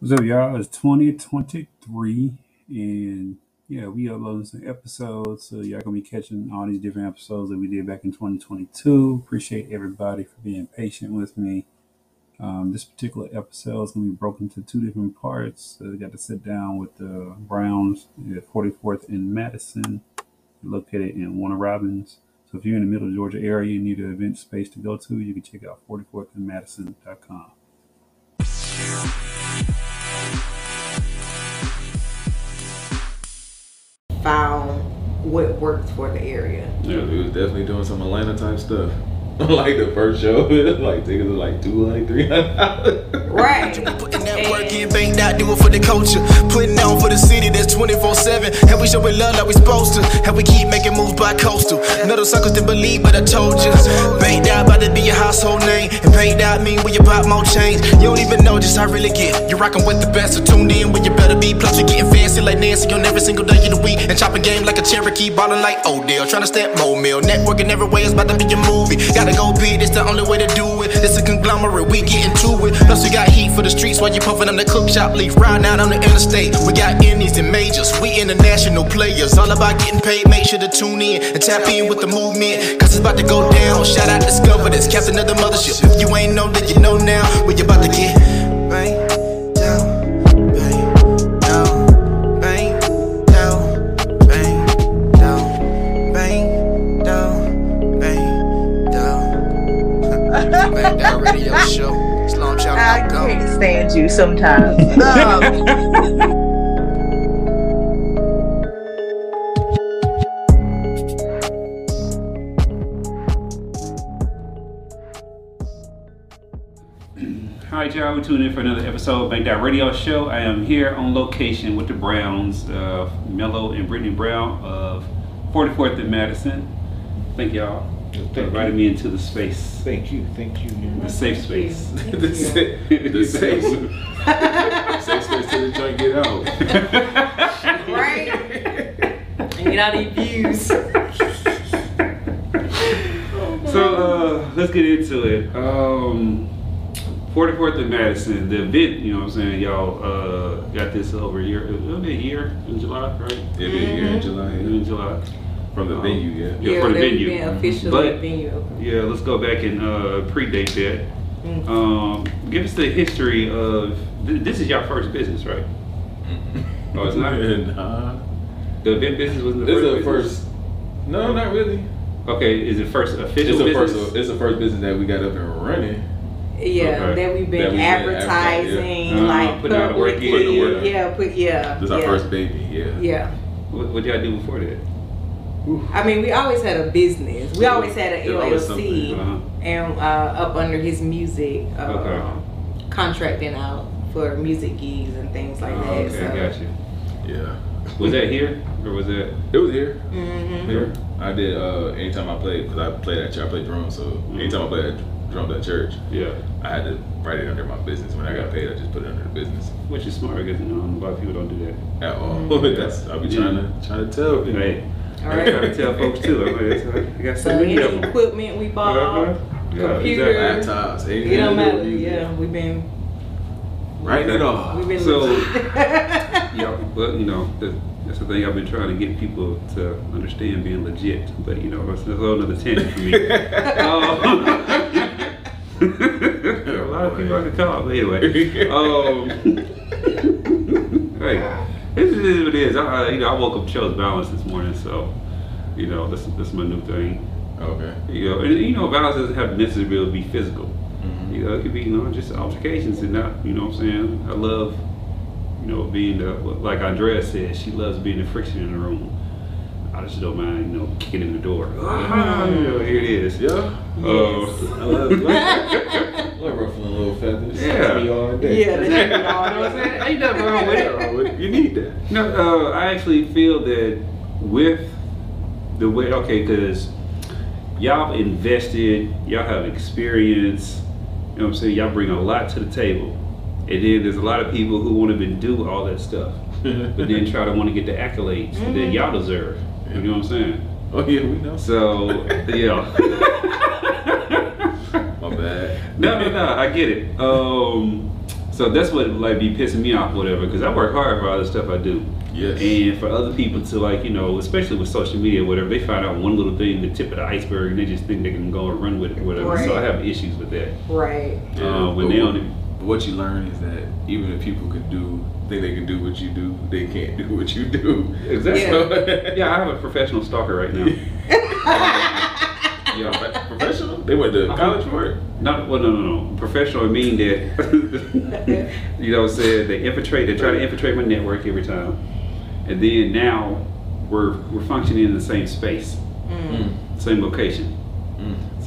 What's up, y'all? It's 2023, and yeah, we uploading some episodes, so y'all gonna be catching all these different episodes that we did back in 2022. Appreciate everybody for being patient with me. Um, this particular episode is gonna be broken into two different parts. So we got to sit down with the Browns at 44th and Madison, located in Warner Robins. So if you're in the middle Georgia area and you need an event space to go to, you can check out 44th what worked for the area. Yeah, we was definitely doing some Atlanta type stuff. like the first show, like tickets were like two hundred, three hundred. Right. Putting that work in, ain't not doing for the culture. Putting on for the city that's 24 7. And we showing love like we supposed to. And we keep making moves by coastal. Another suckers didn't believe, but I told you. Banked out about to be your household name. And paid out mean when you pop more change. You don't even know just how I really get. You're rocking with the best, so tune in when you better be. Plus, you're getting fancy like Nancy on every single day of the week. And chopping game like a Cherokee, balling like Odell. Trying to step more meal. Networking every way is about to be a movie. Gotta go big, it's the only way to do it. It's a conglomerate, we getting to it. Plus, we got heat for the streets while you puffing on the cook shop leaf. Riding out on the interstate. We got indies and majors. We international players. All about getting paid. Make sure to tune in and tap in with the movement. Cause it's about to go down. Shout out Discover this. Captain of the mothership. If you ain't know, then you know now. We about to get sometimes. Um, All right, y'all. We're tuning in for another episode of Bank That Radio Show. I am here on location with the Browns, uh, Mello and Brittany Brown of 44th and Madison. Thank y'all for inviting me into the space, Thank you, thank you. the safe space. the safe, the safe, safe space till the joint get out. right? And get out these views. So uh, let's get into it. Um, 44th and Madison, the event, you know what I'm saying? Y'all uh, got this over a year, it'll be a year in July, right? It'll be a year in July, yeah. In July. From the Um, venue, yeah. Yeah, for the venue. been officially But- venue. Yeah, let's go back and uh, predate that. Mm. Um, give us the history of th- this is your first business, right? Oh, it's not. Nah. The event business wasn't the This is first. the first. No, not really. Okay, is it first official It's the first. It's the first business that we got up and running. Yeah, Okay. that we've been That we've been advertising, advertising, yeah. like Uh, putting out the work publicly. in. Putting the work in. Yeah, put yeah. This is yeah. our first baby. Yeah. Yeah. What, what did y'all do before that? I mean, we always had a business. We always had an There's LLC, uh-huh. and uh, up under his music, uh, Okay. contracting out for music gigs and things like Oh, that. okay, so. I got you. Yeah. Was that here or was that? It was here. hmm Here. I did. Uh, anytime I played, because I played at church, I played drums. So Mm-hmm. anytime I played at drums at church, Yeah, I had to write it under my business. When I got paid, I just put it under the business. which is smart because you know a lot of people don't do that. At all. Mhm. That's I'll be trying to trying to tell people. Hey, All I right. gotta tell folks too. I'm like, that's- I got so So many of them. equipment we bought, Uh-huh. Yeah, computer, exactly. Laptops, it anything don't to do with matter. Yeah, we've been Writing it off. we've been. So- Yeah, but you know, that, that's the thing I've been trying to get people to understand being legit. But you know, that's a whole other tangent for me. Um, a lot of people I could call, but anyway. Um, hey, this is what it is. I, you know, I woke up chose balance this morning, so you know, this this is my new thing. okay. You know, and you know, balance doesn't have to necessarily be physical. Mhm. You know, it could be, you know, just altercations and not, you know what I'm saying? I love, you know, being the, like Andrea said, she loves being the friction in the room. I just don't mind, you know, kicking in the door. Ah, you know, here it is. Yeah. Yes. I love, love, love ruffling little feathers. Yeah. Me all day. Yeah, that's you know what I'm saying? Ain't nothing wrong with Ain't nothing wrong with it. it. You need that. No, uh, I actually feel that with the way, okay, because y'all invested, y'all have experience, you know what I'm saying? Y'all bring a lot to the table. And then there's a lot of people who won't even do all that stuff, but then try to want to get the accolades that Mhm. y'all deserve. You know what I'm saying? oh yeah, we know. So, yeah. My bad. No, no, no. I get it. Um, So that's what like be pissing me off, whatever. Because I work hard for all the stuff I do. Yes. And for other people to like, you know, especially with social media, whatever, they find out one little thing, the tip of the iceberg, and they just think they can go and run with it, whatever. So I have issues with that. Right. Uh, when but they what- don't- but what you learn is that even if people can do think they can do what you do, they can't do what you do. Exactly. Yeah. Yeah, I have a professional stalker right now. Yeah, but professional. They went to college for it. Not well, no, no, no. Professional I mean that you know, what I'm saying they infiltrate. They try to infiltrate my network every time, and then now we're we're functioning in the same space, Mm. same location.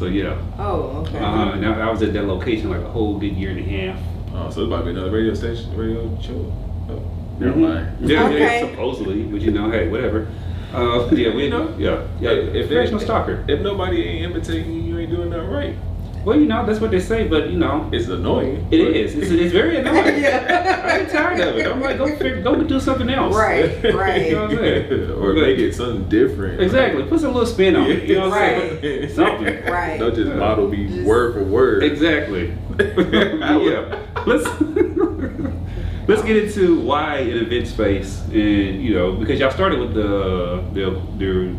So yeah, Oh, okay. uh, now I was at that location like a whole good year and a half. Oh, so it's might be another radio station, radio show. Oh, never Mhm. mind. Yeah, yeah, Okay. supposedly, but you know, hey, whatever. Uh, yeah, we You know, yeah, yeah. if they- no stalker. If nobody ain't imitating you, you ain't doing nothing right. Well, you know, that's what they say, but you know, It's annoying. it but- is. It's, it's very annoying. Yeah. I'm tired of it. I'm like, go figure, go do something else. Right, right. You know what I'm saying? or But- make it something different. Exactly. Put some little spin on it. You know what I'm saying? Something. Right. Don't just model me Just- word for word. Exactly. yeah. Let's let's get into why an event space, and you know, because y'all started with the the, the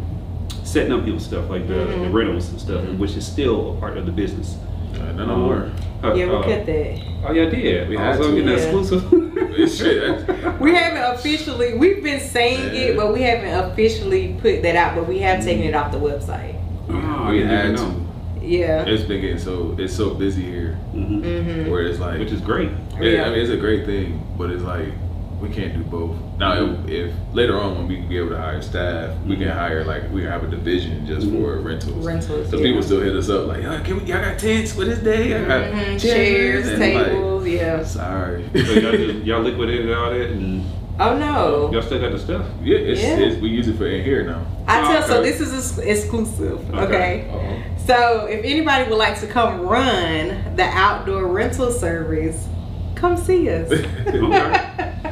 setting up people stuff like the, the rentals and stuff, which is still a part of the business. Uh, none more. Uh, Yeah, we uh, cut that. Oh, yeah, did. We I had was to. getting Yeah. exclusive. Shit. We haven't officially. We've been saying Yeah. it, but we haven't officially put that out. But we have taken it off the website. Oh, we had to. Yeah. It's been getting so it's so busy here hmm Mm-hmm. where it's like Which is great. Yeah, Yeah. I mean, it's a great thing, but it's like we can't do both. Now, if, if later on when we can be able to hire staff, we can hire like we have a division just Mhm. for rentals. Rentals. So yeah. people still hit us up like, "Yo, can we? Y'all got tents for this day? I got Mhm, chairs, Chairs, and I'm like, tables. yeah. Sorry. So y'all, just, y'all liquidated all that, and Oh no. y'all still got the stuff. yeah, it's, Yeah. It's, we use it for in here now. I Oh, tell so this is exclusive. Okay. Uh-oh. So if anybody would like to come run the outdoor rental service, come see us. It's, a,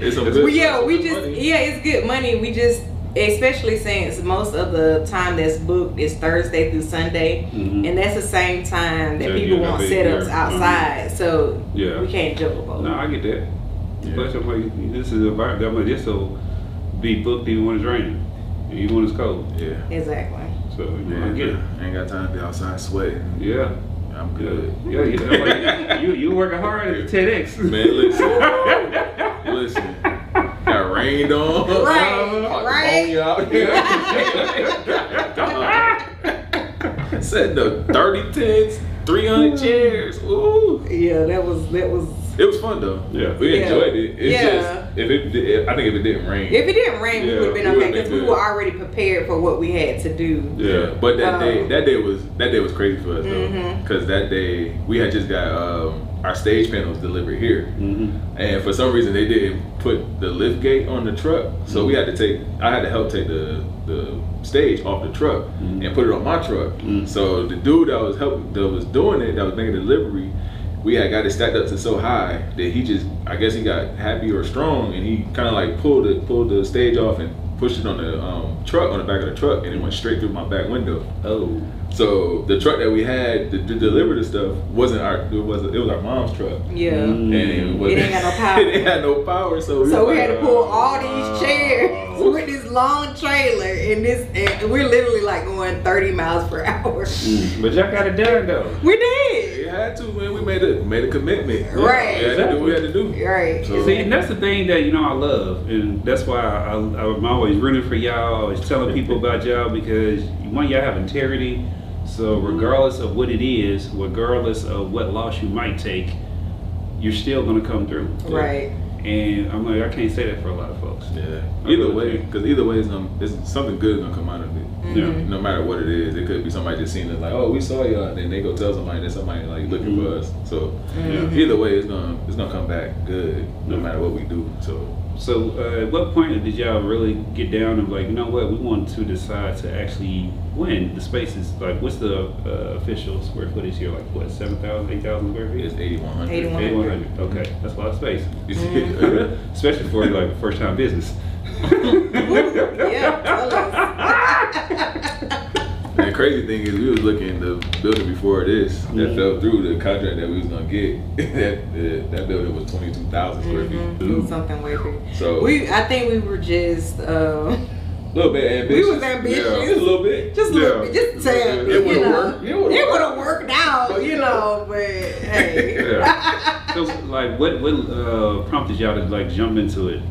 it's a Well, good, Well, yeah, it's we good just money. yeah, it's good money. We just especially since most of the time that's booked is Thursday through Sunday, Mhm. and that's the same time that Yeah, people want setups yeah. outside. So Yeah. we can't juggle both. No, I get that. Yeah. But this is a vibe. I'm like, this will be booked even when it's raining, and even when it's cold. Yeah. Exactly. So Yeah, I get it. I ain't got time to be outside sweating. Yeah. I'm good. yeah, you, know, you you working hard at the TEDx. Man, listen. listen. Got rained on. Right, right. pneumonia out here. Setting the 30 tents, 300 chairs. Ooh. Yeah, that was that was. It was fun though. Yeah. We Yeah. enjoyed it. It's Yeah. just if it, did- I think if it didn't rain. If it didn't rain, we would have been okay because we were already prepared for what we had to do. Yeah, but that Um, day, that day was that day was crazy for us though, because that day we had just got um, our stage panels delivered here, hmm and for some reason they didn't put the lift gate on the truck, so we had to take I had to help take the the stage off the truck Mhm. and put it on my truck. Mhm. So the dude that was helping that was doing it that was making the delivery. We had got it stacked up to so high that he just, I guess he got happy or strong, and he kind of like pulled it, pulled the stage off and pushed it on the um, truck, on the back of the truck, and it went straight through my back window. Oh. So the truck that we had to, to deliver the stuff wasn't our it was it was our mom's truck. Yeah. Mm. And it, was, It ain't got no power. it had no power, so we, So was we had to pull uh, all these chairs with this long trailer, and this, and we're literally like going 30 miles per hour. Mm. But y'all got it done though. We did. We had to, man. We made a we made a commitment. Right. Yeah, had to what we had to do. Right. So- See, and that's the thing that you know I love, and that's why I, I, I'm always rooting for y'all. Always telling people about y'all because one, y'all have integrity. So mm-hmm. regardless of what it is, regardless of what loss you might take, you're still gonna come through. Right. And I'm like, I can't say that for a lot of folks. Yeah. I Either way, because either way, it's gonna it's something good gonna come out of it. Yeah. Mhm. No matter what it is, it could be somebody just seeing it like, oh, we saw y'all, and then they go tell somebody that somebody like looking for Mhm. us. So Mhm. either way, it's gonna it's gonna come back good, no Yeah. matter what we do. So So uh, at what point did y'all really get down and like, you know what, we want to decide to actually win the spaces? Like, what's the uh, official square footage here? Like, what, 7,000, 8,000 square feet? it's eighty one hundred. 81. 8,100. Okay, that's a lot of space. Mhm. Especially for like first time business. Yeah. Tell us. And crazy thing is we was looking at the building before this that Mhm. fell through the contract that we was gonna get. that that, that building was twenty two thousand square feet. It was something way big. So We, I think we were just, uh, a little bit ambitious. we was ambitious. Yeah, just a little bit. Just a little bit, just a tad, It you would've know. worked. It would've worked. have worked out, you know. But hey, So, like, what what uh, prompted y'all to like jump into it? You know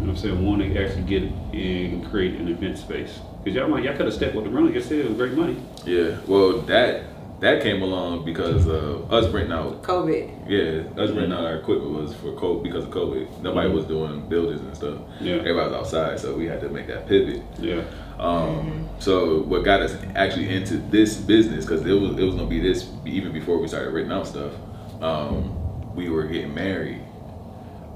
what I'm saying? Want to actually get and create an event space? Because y'all, like, y'all could have stepped with the run. Like I said, it was great money. Yeah. Well, that that came along because uh, us renting out. COVID. Yeah, us renting out our equipment was for COVID because of COVID. Nobody Mhm. was doing buildings and stuff. Yeah. Everybody was outside, so we had to make that pivot. Yeah. Um, So what got us actually into this business because it was it was gonna be this even before we started renting out stuff. Um, we were getting married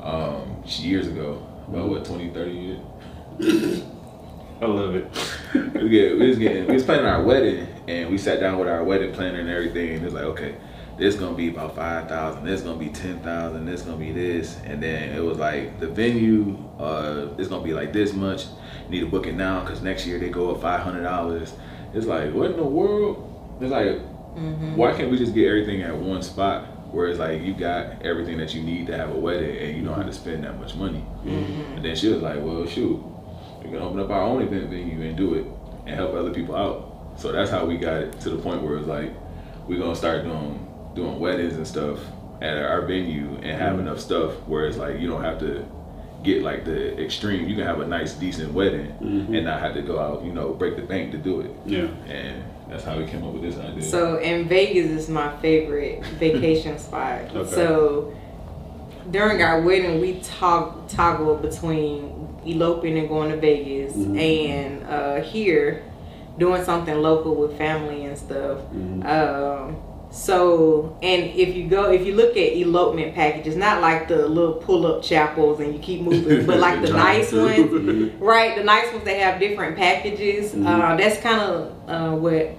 um, years ago. About what 20, 30 years. I love it. we, get, we was getting we was planning our wedding and we sat down with our wedding planner and everything and it was like okay this gonna be about five thousand this gonna be ten thousand this gonna be this. And then it was like the venue uh it's gonna be like this much. You need to book it now because next year they go up five hundred dollars. It's like what in the world? It's like mm-hmm. why can't we just get everything at one spot where it's like you got everything that you need to have a wedding and you don't mm-hmm. have to spend that much money? Mm-hmm. And then she was like well shoot we can open up our own event venue and do it and help other people out. So that's how we got it to the point where it's like we're gonna start doing doing weddings and stuff at our venue and have enough stuff where it's like you don't have to get like the extreme. You can have a nice decent wedding Mhm. and not have to go out, you know, break the bank to do it. Yeah. And that's how we came up with this idea. So, and Vegas is my favorite vacation spot. Okay. So, during our wedding, we tog- toggle between eloping and going to Vegas, Mhm. and uh, here doing something local with family and stuff. Mhm. Um, so, and if you go, if you look at elopement packages, not like the little pull up chapels and you keep moving, but like the nice ones, right? The nice ones they have different packages. Mhm. Uh, that's kind of uh, what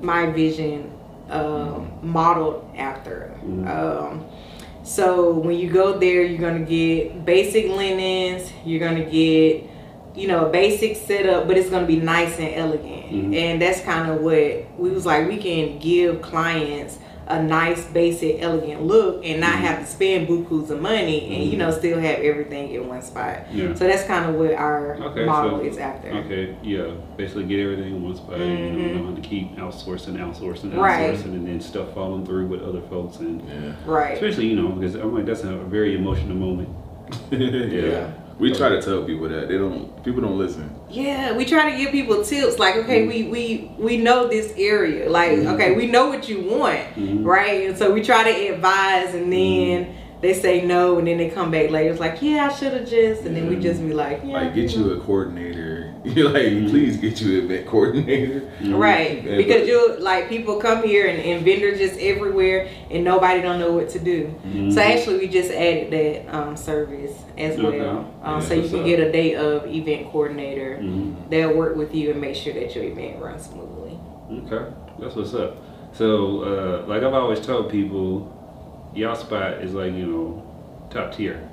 my vision um, modeled after. Mhm. Um, so when you go there, you're gonna get basic linens. You're gonna get, you know, a basic setup, but it's gonna be nice and elegant. Mhm. And that's kind of what we was like. We can give clients a nice, basic, elegant look, and not Mhm. have to spend bukus of money, and you know, still have everything in one spot. Yeah. So that's kind of what our Okay, model so- is after. Okay, yeah, basically get everything in one spot. You Mhm. know, know how to keep outsourcing, outsourcing, outsourcing, Right. and then stuff falling through with other folks, and yeah. Right. especially you know because I'm like that's a very emotional moment. yeah. We try to tell people that they don't people don't listen. Yeah, we try to give people tips. Like, okay, we we we know this area. Like, Mhm. okay, we know what you want, Mhm. right? And so we try to advise, and then they say no, and then they come back later. It's like, yeah, I should have just, and then we just be like, yeah, Like get know. you a coordinator. You're like, Mhm. please get you an event coordinator. Right, Yeah, because but- you like people come here and, and vendors just everywhere, and nobody don't know what to do. Mhm. So actually, we just added that um, service as Okay. well. Um, Yeah, so you can up? get a day of event coordinator. Mhm. They'll work with you and make sure that your event runs smoothly. Okay, that's what's up. So, uh, like I've always told people, y'all spot is like you know top tier.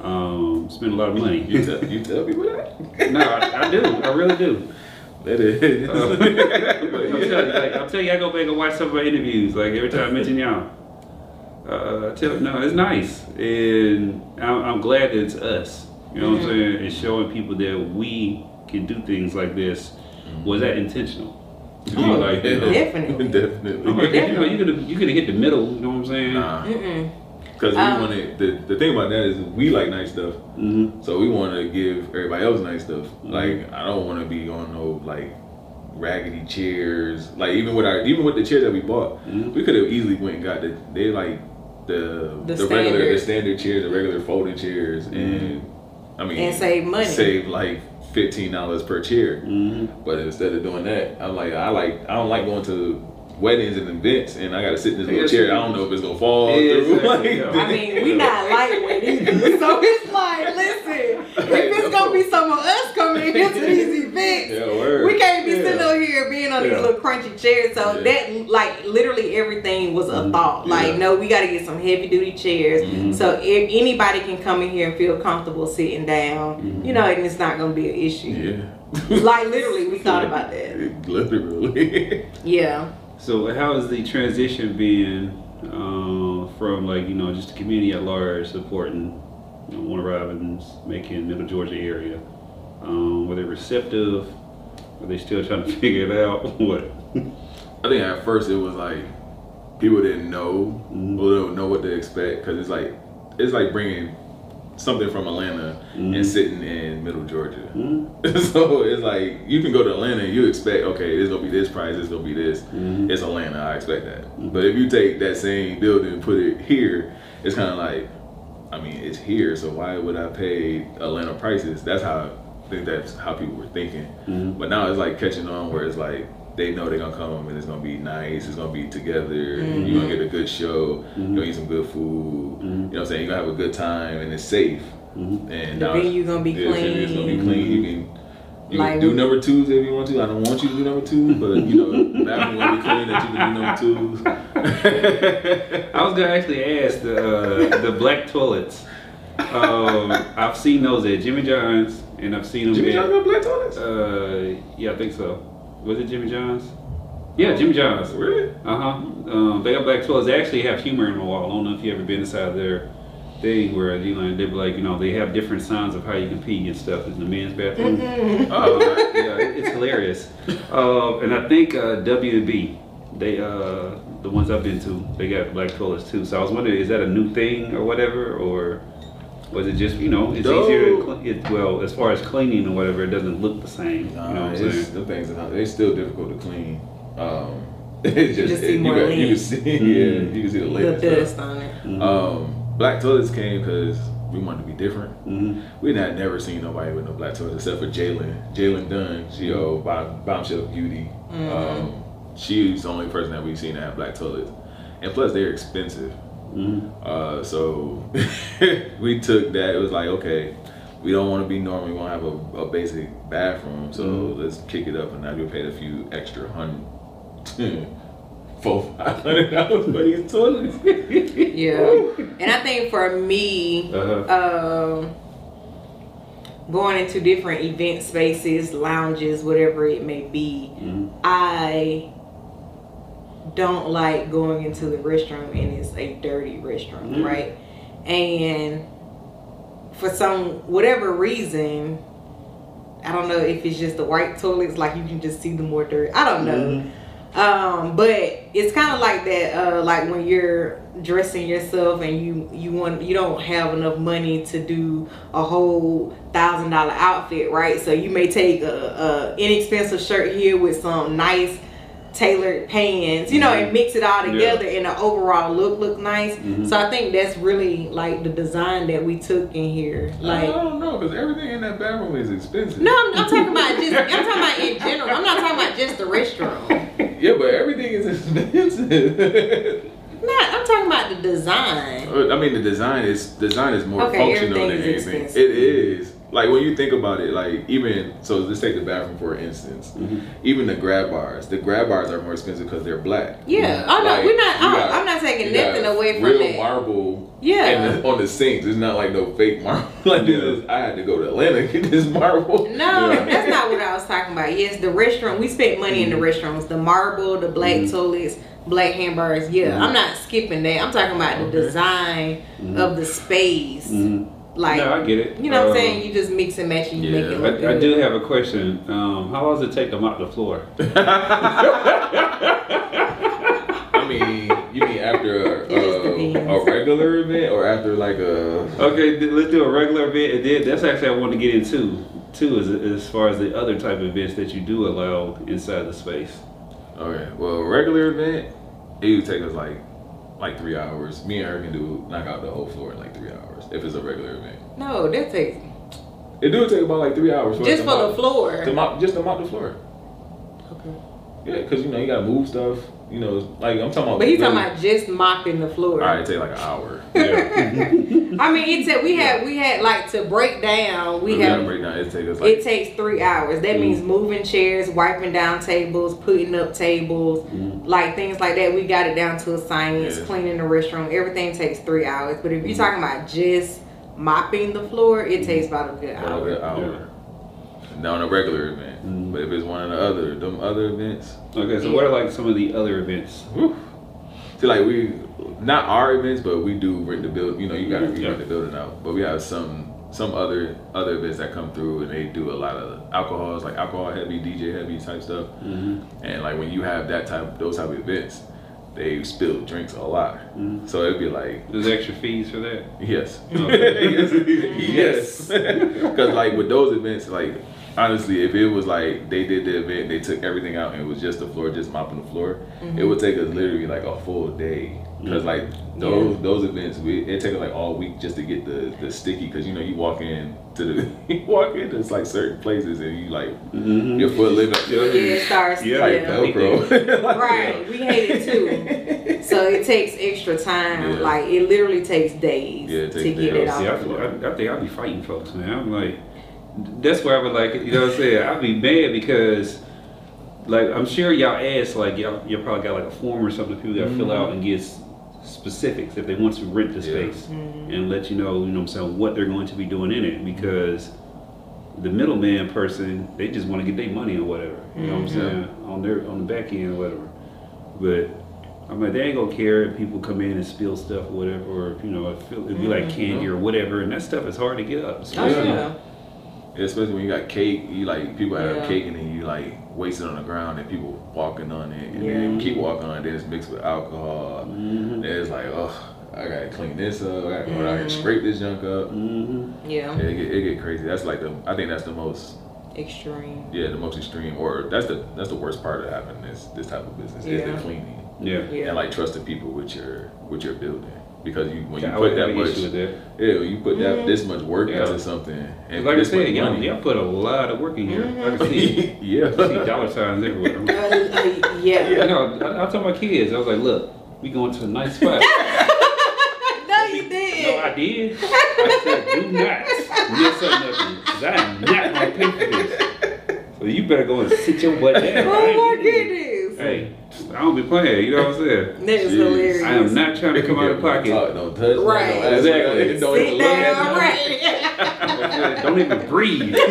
Um, spend a lot of money. You tell, you tell people that? no, I, I do. I really do. That is. Uh, I'll, tell you, like, I'll tell you, I go back and watch some of my interviews. Like every time I mention y'all, uh, I tell no, it's nice, and I'm, I'm glad that it's us. You know what I'm saying? It's showing people that we can do things like this. Was that intentional? Oh, like, you know, Definitely. Definitely. I'm like, you know, you could you could hit the middle. You know what I'm saying? Nah. Mm-mm. Because we Um, wanted, the, the thing about that is we like nice stuff. Mm-hmm. So we want to give everybody else nice stuff. Mhm. Like, I don't want to be on no, like, raggedy chairs. Like, even with our, even with the chairs that we bought, Mhm. we could have easily went and got the, they like, the, The the, regular, the standard. standard chairs, the regular folding chairs. And, I mean, And save money. Save like $15 per chair. Mm-hmm. But instead of doing that, I'm like, I like, I don't like going to weddings and events, and I gotta sit in this little chair. I don't know if it's gonna fall Yeah, through. exactly, like. I mean, we not lightweight either. So it's like, listen, if it's gonna gonna be some of us coming in here to these events. Yeah. We can't be Yeah. sitting over here being on these little crunchy chairs. So Yeah. that, like, literally everything was a thought. Like, Yeah. no, we got to get some heavy duty chairs. Mhm. So if anybody can come in here and feel comfortable sitting down, you know, and it's not gonna be an issue. Yeah. Like literally, we thought about that. Literally. Yeah. So how has the transition been uh, from like you know just the community at large supporting you know, Warner Robins, making Middle Georgia area? Um, were they receptive? Are they still trying to figure it out? What? I think at first it was like people didn't know, Mhm. or don't know what to expect because it's like it's like bringing something from Atlanta Mhm. and sitting in Middle Georgia. Mhm. so it's like you can go to Atlanta and you expect okay, this gonna be this price, it's gonna be this. Mhm. It's Atlanta, I expect that. Mhm. But if you take that same building and put it here, it's kind of like, I mean, it's here, so why would I pay Atlanta prices? That's how I think that's how people were thinking. Mhm. But now it's like catching on where it's like they know they're gonna come and it's gonna be nice, it's gonna be together, you're gonna get a good show, you're gonna eat some good food, you know what I'm saying? You're gonna have a good time and it's safe. Mhm. And The now it's- gonna be yeah, the venue's gonna be clean. clean. You can you Like- can do number twos if you want to. I don't want you to do number two, but you know, bathroom gonna be clean that you can do number twos. I was gonna actually ask the uh, the black toilets. Um, I've seen those at Jimmy John's, and I've seen them Jimmy at John got black toilets? uh, yeah, I think so. Was it Jimmy John's? Yeah, Jimmy John's. Really? Uh huh. Um, they got black toilets. They actually have humor in the wall. I don't know if you ever been inside their thing where you know they like, you know, they have different signs of how you can pee and stuff in the men's bathroom. Oh, Uh, yeah, it's hilarious. Uh, and I think uh, WB, they uh, the ones I've been to, they got black toilets too. So I was wondering, is that a new thing or whatever, or was it just you know it's No. easier to clean? It, well, as far as cleaning or whatever, it doesn't look the same. you know what Nah, I'm it's, saying? them things are they still difficult to clean. Um, it's just, just see you, more got, you can lint. see, yeah, you can see the The lint. dust stuff. on it. Mhm. Um, black toilets came because we wanted to be different. Mhm. We had never seen nobody with no black toilets except for Jalen. Jalen Dunn, she oh bomb, bombshell beauty. Um, she's the only person that we've seen that have black toilets, and plus they're expensive. Mhm. Uh, so we took that. It was like okay, we don't want to be normal. We want to have a, a basic bathroom. So Mhm. let's kick it up a notch. We paid a few extra hundred. Four, five hundred dollars for these toilets. Yeah. And I think for me, Uh-huh. um, going into different event spaces, lounges, whatever it may be, Mhm. I don't like going into the restroom and it's a dirty restroom, Mhm. right? And for some whatever reason, I don't know if it's just the white toilets, like you can just see the more dirt. I don't know. Um, but it's kind of like that, uh, like when you're dressing yourself and you you want you don't have enough money to do a whole thousand dollar outfit, right? So you may take a, a inexpensive shirt here with some nice tailored pants, you know, and mix it all together and the overall look look nice. Mhm. So I think that's really like the design that we took in here, like. I don't know because everything in that bathroom is expensive. No, I'm, I'm talking about just. I'm talking about in general. I'm not talking about just the restroom. Yeah, but everything is expensive. Not. I'm talking about the design. I mean, the design is design is more Okay, functional than anything. expensive. It is like when you think about it, like even so. Let's take the bathroom for instance. Mhm. Even the grab bars, the grab bars are more expensive because they're black. Yeah. Oh no, Like, we're not. you got- I'm not taking nothing away from real that. marble. Yeah. and the, on the sinks, it's not like no fake marble. like Yeah. this, I had to go to Atlanta to get this marble. No, Yeah. that's not what I was talking about. Yes, the restroom. We spent money in the restaurants. The marble, the black Mm-hmm. toilets, black hamburgers. Yeah, Mhm. I'm not skipping that. I'm talking about the Okay. design of the space. Mhm. Like, no, I get it. you know what I'm Um, saying? You just mix and match and you make it look I, I do have a question. Um, how long does it take to mop the floor? I mean, you mean after a, a, a regular event or after like a Okay, let's do a regular event, and then that's actually I want to get into too, as, as far as the other type of events that you do allow inside the space. Okay, well, regular event, it would take us like like three hours. Me and her can do knock out the whole floor in like three hours if it's a regular event. No, that takes It do take about like three hours. just for the floor. To mop, just to mop the floor. Okay. Yeah, because you know you gotta move stuff. You know, like I'm talking about. But he's talking about just mopping the floor. All right, it take like an hour. I mean, it said we had we had like to break down. We We gotta have break down. It takes like it takes three hours. That means mm. moving chairs, wiping down tables, putting up tables, mm. like things like that. We got it down to a science. Yeah. Cleaning the restroom, everything takes three hours. But if you're mm. talking about just mopping the floor, it takes about a good about a hour. good hour. On a regular event, mm-hmm. but if it's one of the other, them other events, Okay, so what are like some of the other events? whew. see, like we, not our events, but we do rent the build. You know, you gotta Yeah. rent the building out. But we have some some other other events that come through, and they do a lot of alcohols, like alcohol heavy, DJ heavy type stuff. Mm-hmm. And like when you have that type, those type of events, they spill drinks a lot. So it'd be like There's extra fees for that. Yes. yes. Yes. Because like with those events, like honestly, if it was like they did the event, they took everything out and it was just the floor, just mopping the floor, it mm-hmm. would take us literally like a full day. Because like those those events, we, it take us like all week just to get the the sticky. Because you know you walk in to the you walk in to like certain places and you like mm-hmm. your foot live up. Yeah, it starts. Yeah, Like yeah. Velcro. Like, Right, we hate it too. So it takes extra time. Yeah. Like it literally takes days Yeah, it to takes get it off. See, I, I, I think I'll be fighting folks, man. I'm like, that's where I would like, you know what I'm saying? I'd be mad because, like, I'm sure y'all ask, like, y'all, you probably got like a form or something people got to fill out and get specifics if they want to rent the Yeah. space mm-hmm. and let you know, you know what I'm saying, what they're going to be doing in it because the middleman person, they just want to get their money or whatever, you know what I'm mm-hmm. saying, on their on the back end or whatever. But I'm like, they ain't gonna care if people come in and spill stuff or whatever, or you know, if it it'd be like mm-hmm. candy or whatever, and that stuff is hard to get up. Oh especially- yeah. Especially when you got cake, you like people have Yeah. cake and then you like waste it on the ground and people walking on it and Yeah. then you keep walking on it. Then it's mixed with alcohol. Mhm. Then it's like, oh, I gotta clean this up. I gotta go out Mhm. and scrape this junk up. Mhm. Yeah. Yeah, it get, it get crazy. That's like the I think that's the most Extreme. yeah the most extreme or that's the that's the worst part of having this this type of business is the cleaning Yeah. Yeah. and like trusting people with your with your building because you when you I put that much issue with that. yeah when you put that Mhm. this much work Yeah. into something and Like I said, y'all, y'all put a lot of work in here. Mhm. I can see, yeah. I see dollar signs everywhere. Uh, uh, yeah. You know, I, I told my kids, I was like, look, we going to a nice spot. no, you did No. I did. I said, do not mess up nothing. Because I am not going to pay for this. So you better go and sit your butt down. Oh my goodness. Hey, I don't be playing, you know what I'm saying? That is Jeez. hilarious. I am not trying to come out of pocket. Talk, don't touch. Right. Don't Exactly. nothing, Don't Sit even look at down, right. Don't even breathe.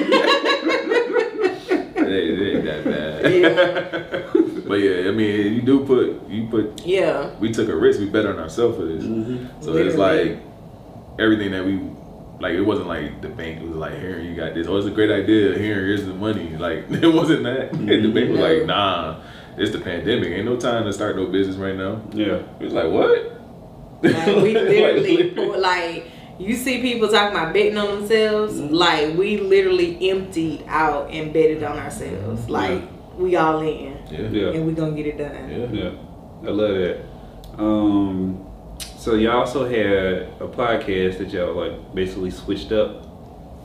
It ain't, it ain't that bad. yeah. But yeah, I mean, you do put you put. Yeah. We took a risk. We bet on ourselves for this. Mm-hmm. So it's like everything that we like. It wasn't like the bank was like, "Here, you got this." Oh, it's a great idea. Here, here's the money. Like it wasn't that. And the bank was like, "Nah, it's the pandemic. Ain't no time to start no business right now." Yeah. It was like, "What?" Like, we literally Like, like you see people talking about betting on themselves. Like we literally emptied out and betted on ourselves. Like we all in, yeah. Yeah. and we gonna get it done. Yeah. Yeah, I love that. Um, so y'all also had a podcast that y'all like basically switched up.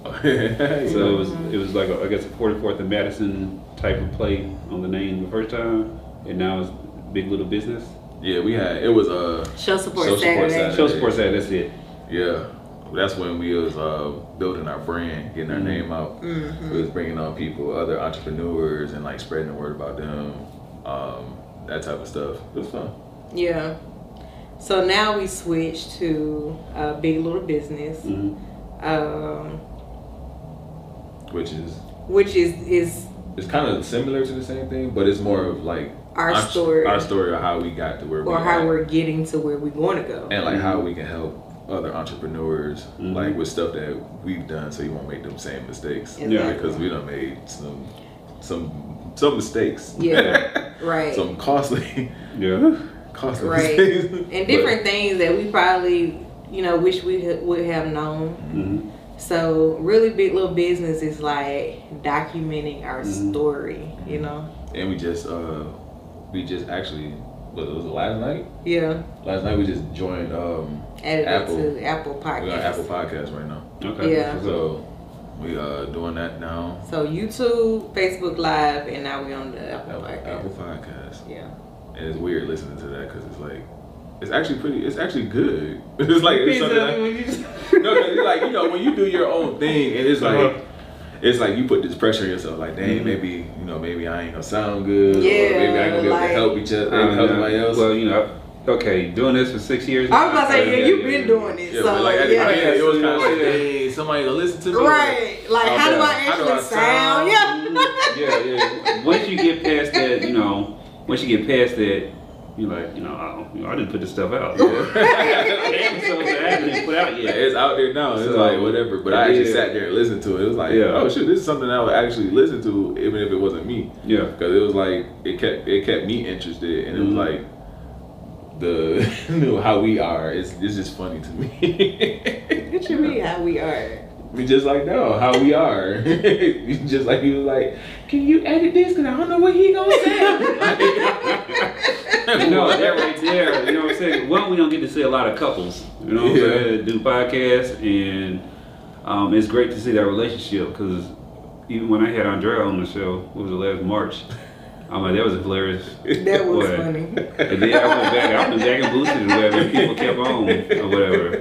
So it was it was like a, I guess a 44th and Madison type of play on the name the first time, and now it's Big Little Business. yeah, we had it was uh Show support Show support Saturday. Saturday. Show Sports Ad, that's it. yeah. That's when we was uh, building our brand, getting our name out. Mm-hmm. We was bringing on people, other entrepreneurs, and like spreading the word about them, um, that type of stuff. It was fun. Yeah. So now we switched to uh, Big Little Business, Mhm. um, Which is which is is it's kind of similar to the same thing, but it's more of like Our entre- story. our story of how we got to where we or how at. we're getting to where we want to go. and like how we can help other entrepreneurs Mhm. like with stuff that we've done so you won't make them same mistakes Exactly. because we done made some some some mistakes Yeah. Right. some costly Yeah. costly Right. mistakes and different things that we probably you know wish we ha- would have known. Mhm. So really, big little business is like documenting our Mhm. story. You know. And we just uh we just actually was it, was it last night Yeah. last night we just joined um Added Apple. it to Apple Podcast. we got Apple Podcast right now Okay. Yeah. So, so we are doing that now So YouTube, Facebook Live, and now we on the Apple Apple, Podcast. Apple Podcast Yeah. and it's weird listening to that because it's like it's actually pretty. It's actually good. It's like it's something like, no, 'cause it's like you know when you do your own thing, and it's like. Uh-huh. It's like you put this pressure on yourself, like, dang, Mhm. maybe you know, maybe I ain't gonna sound good, or maybe I ain't gonna be able like- to help each other, Uh, help somebody else. Well, you know, okay, doing this for six years. I was about to say, yeah, Yeah, you've been doing it, yeah, so but like at the yeah. beginning, it was kind of like, hey, somebody gonna listen to me, Right. Like, How how do do I I- how do actually sound? sound? Yeah. Yeah, yeah. Once you get past that, you know, once you get past that, you're like, you know, I, you know, I didn't put this stuff out. episodes that I haven't put out Yeah, yet. it's out there now. It's So, like whatever. But I actually yeah. sat there and listened to it. It was like, Yeah. oh shit, this is something I would actually listen to, even if it wasn't me. Yeah. Because it was like it kept it kept me interested, and it was Mhm. like the you know how we are. It's it's just funny to me. What you mean how we are? We just like no, how we are. just like he was like, can you edit this? Cause I don't know what he gonna say. Know, that right there, you know what I'm saying? One, we don't get to see a lot of couples, you know what Yeah. I'm saying? Do podcasts, and um, it's great to see that relationship because even when I had Andrea on the show, what was the last March? I'm like, that was a hilarious. That was Boy. funny. And then I went back, I went back and boosted it, whatever, and people kept on, or whatever.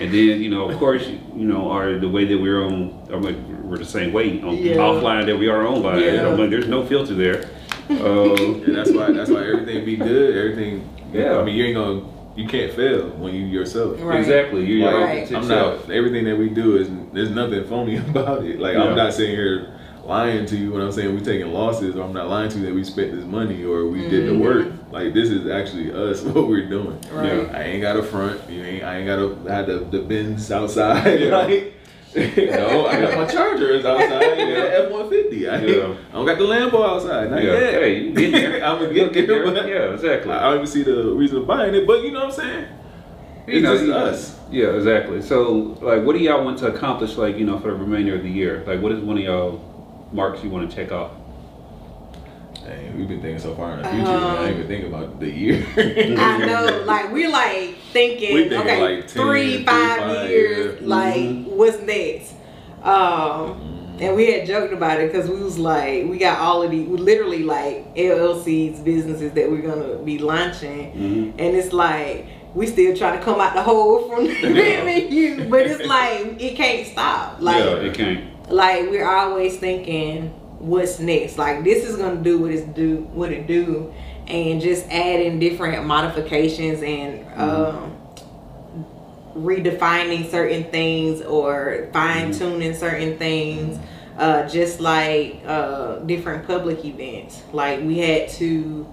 And then, you know, of course, you know, are the way that we're on, I'm like, we're the same way on Yeah. offline that we are online. Yeah. I'm like, there's no filter there. Um, And that's why that's why everything be good. Everything. Yeah. I mean, you ain't gonna. You can't fail when you yourself. Right. Exactly. You're your Right. I'm not. Everything that we do is there's nothing phony about it. Like Yeah. I'm not sitting here lying to you when I'm saying we're taking losses, or I'm not lying to you that we spent this money or we did the work. Mm-hmm. Like this is actually us what we're doing. Right. I ain't got a front. You ain't. I ain't got to had the the Benz outside. Yeah. like, no, I got my chargers outside. Yeah, F one fifty. I Yeah. Don't got the Lambo outside. Not Yeah. yet. Hey, you get there. I'm gonna You'll get, there. but Yeah, exactly. I don't even see the reason of buying it. But you know what I'm saying? You It's know, just you- us. Yeah, exactly. So, like, what do y'all want to accomplish, like, you know, for the remainder of the year? Like, what is one of y'all marks you want to check off? Dang, we've been thinking so far in the future. man. I ain't even think about the year. I know, like we're like thinking, We thinking okay, like 10, three, three, five five, years, yeah. like Mhm. what's next? Um, and we had joked about it because we was like, we got all of these, literally like LLCs, businesses that we're gonna be launching, Mm-hmm. and it's like we still try to come out the hole from the menu, but it's like it can't stop. Like yeah, it can't. Like we're always thinking what's next? Like this is gonna do what it do what it do and just adding different modifications and um redefining certain things or fine-tuning certain things uh just like uh different public events. Like we had to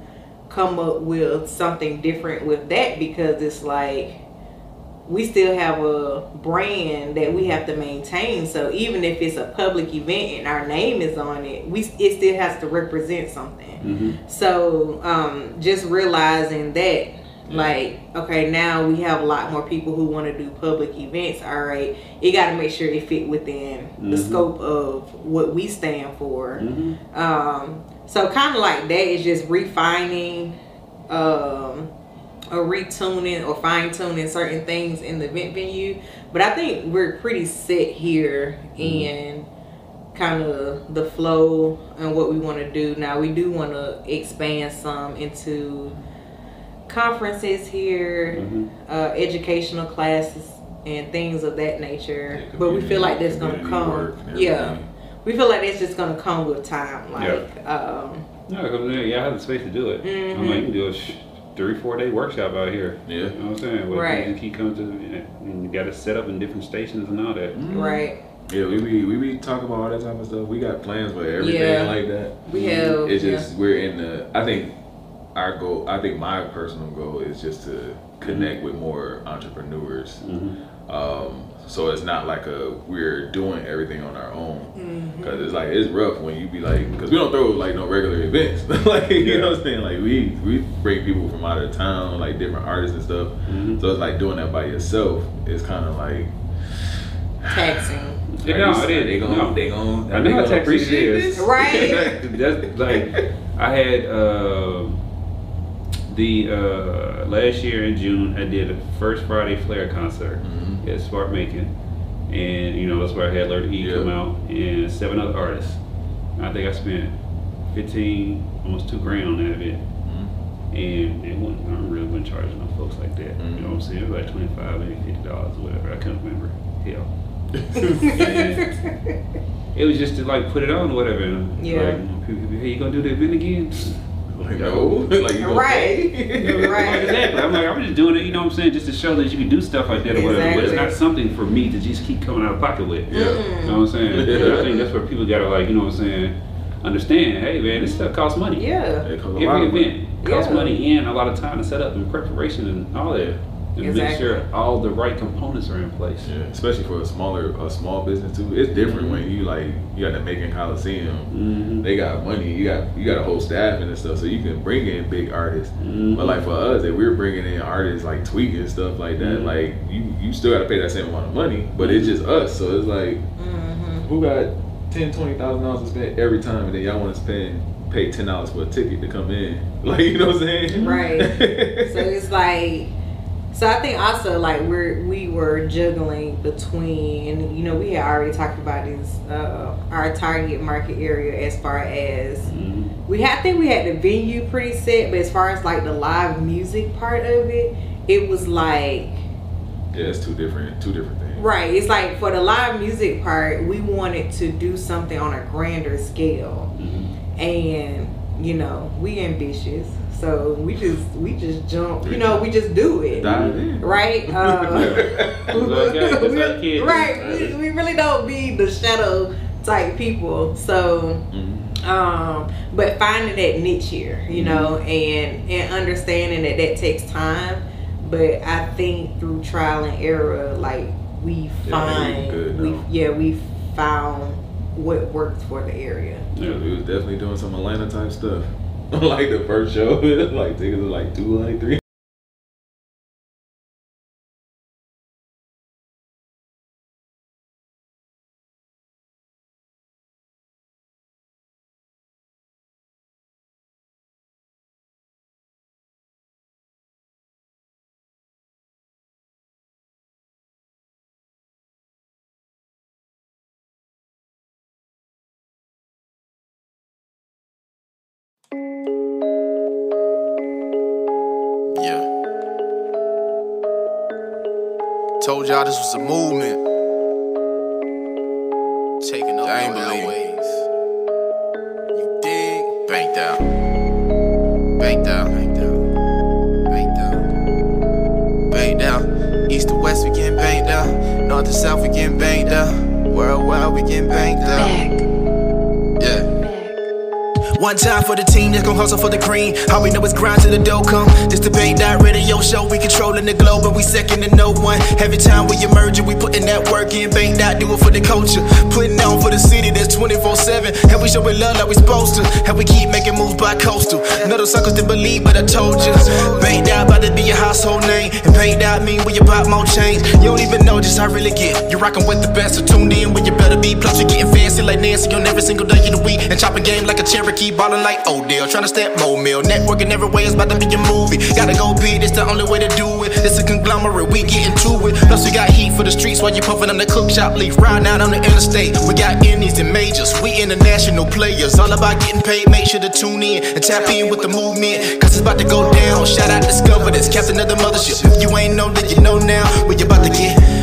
come up with something different with that because it's like we still have a brand that we have to maintain. So even if it's a public event and our name is on it, we it still has to represent something. Mm-hmm. So um, just realizing that, like, okay, now we have a lot more people who want to do public events. All right, you got to make sure it fit within the Mhm. scope of what we stand for. Mm-hmm. Um, so kind of like that is just refining, um, or retuning or fine tuning certain things in the event venue. But I think we're pretty set here in kind of the flow and what we want to do. Now we do want to expand some into conferences here, Mm-hmm. uh, educational classes and things of that nature. Yeah, but we feel like that's gonna come. Yeah we feel like that's just gonna come with time. Like, um, No, because yeah, I have the space to do it. I'm Mhm. like, you can do a sh- three, four day workshop out here. Yeah. You know what I'm saying? Where Right. You keep coming to, and you got to set up in different stations and all that. right? Yeah, we be we be talking about all that type of stuff. We got plans for everything Yeah. like that. We have. It's yeah. just we're in the. I think our goal. I think my personal goal is just to connect with more entrepreneurs. Mm-hmm. Um, so it's not like a we're doing everything on our own because it's like it's rough when you be like because we don't throw like no regular events like you know what I'm saying like we we bring people from out of town like different artists and stuff Mhm. so it's like doing that by yourself is kind of like taxing. Yeah, are no, you- it is. they gonna No. they gonna I they know how gonna taxing appreciate is. this? Right. That's like I had uh, the uh, last year in June. I did a first Friday Flair concert Mhm. at Smart Macon, and you know that's where I had Lord E Yeah. come out and seven other artists. I think I spent fifteen, almost two grand on that event. Mhm. and it wasn't, I really wasn't charging no folks like that. Mm-hmm. You know what I'm saying? It was like twenty five, maybe fifty dollars or whatever. I couldn't remember. Hell. It was just to like put it on or whatever. Yeah. Like, hey, you gonna do the event again? Like no, like you gonna Right. pay? Right. Exactly. I'm like, I'm just doing it, you know what I'm saying, just to show that you can do stuff like that or whatever. But it's not something for me to just keep coming out of pocket with. Yeah. You know what I'm saying? Yeah. I think that's where people gotta like, you know what I'm saying, understand, hey man, this stuff costs money. Yeah. It costs a lot Every of money. event costs Yeah. money and a lot of time to set up and preparation and all that. And make sure all the right components are in place. Yeah, especially for a smaller, a small business too. It's different Mm-hmm. when you like you got the Macon Coliseum. Mhm. They got money. You got you got a whole staff and stuff, so you can bring in big artists. Mhm. But like for us, if we're bringing in artists like Tweak and stuff like that, Mhm. like you you still got to pay that same amount of money, but it's just us. So it's like Mm-hmm. who got ten, twenty thousand dollars to spend every time, and then y'all want to spend pay ten dollars for a ticket to come in, like you know what I'm saying? Right. so it's like so I think also like we're we were juggling between you know we had already talked about this uh, our target market area as far as Mhm. we had I think we had the venue pretty set but as far as like the live music part of it it was like yeah, it's two different, two different things. right it's like for the live music part we wanted to do something on a grander scale Mhm. and you know we ambitious so we just we just jump you know we just do it right uh, That's all I got. That's all I can. right we, we really don't be the shadow type people so Mhm. um but finding that niche here you know and and understanding that that takes time but i think through trial and error like we find we good we now. yeah we found what works for the area Yeah, we was definitely doing some Atlanta type stuff. like the first show, like tickets like 200, Told y'all this was a movement. Taking over I ain't believe. You dig? Banked out. Banked out. Banked out. Banked out. Banked out. East to west, we getting banked out. North to south, we getting banked out. Worldwide, we getting banked out. One time for the team that's gon' hustle for the cream. All we know is grind till the dough come. This debate dot radio show, we controlling the globe, and we second to no one. Every time we emerge, we putting that work in. Bank dot do it for the culture, putting on for the city that's 24/7, and we showing love like we supposed to, and we keep making moves by coastal. Of suckers didn't believe, but I told you. Bank dot about to be your household name, and bank dot mean when you pop more chains. You don't even know just how really get. You're rocking with the best, so tuned in when you better be. Plus, we getting fancy like Nancy on every single day of the week, and chopping game like a Cherokee, ballin' like Odell, trying to step more mill. Networking every way is about to be a movie. Gotta go big, it's the only way to do it. It's a conglomerate, we getting to it. Plus, we got heat for the streets while you puffin' on the cook shop leaf. Riding out on the interstate, we got indies and majors. We international players, all about getting paid. Make sure to tune in and tap in with the movement, cause it's about to go down. Shout out Discover this, captain of the mothership. If you ain't know, then you know now. We about to get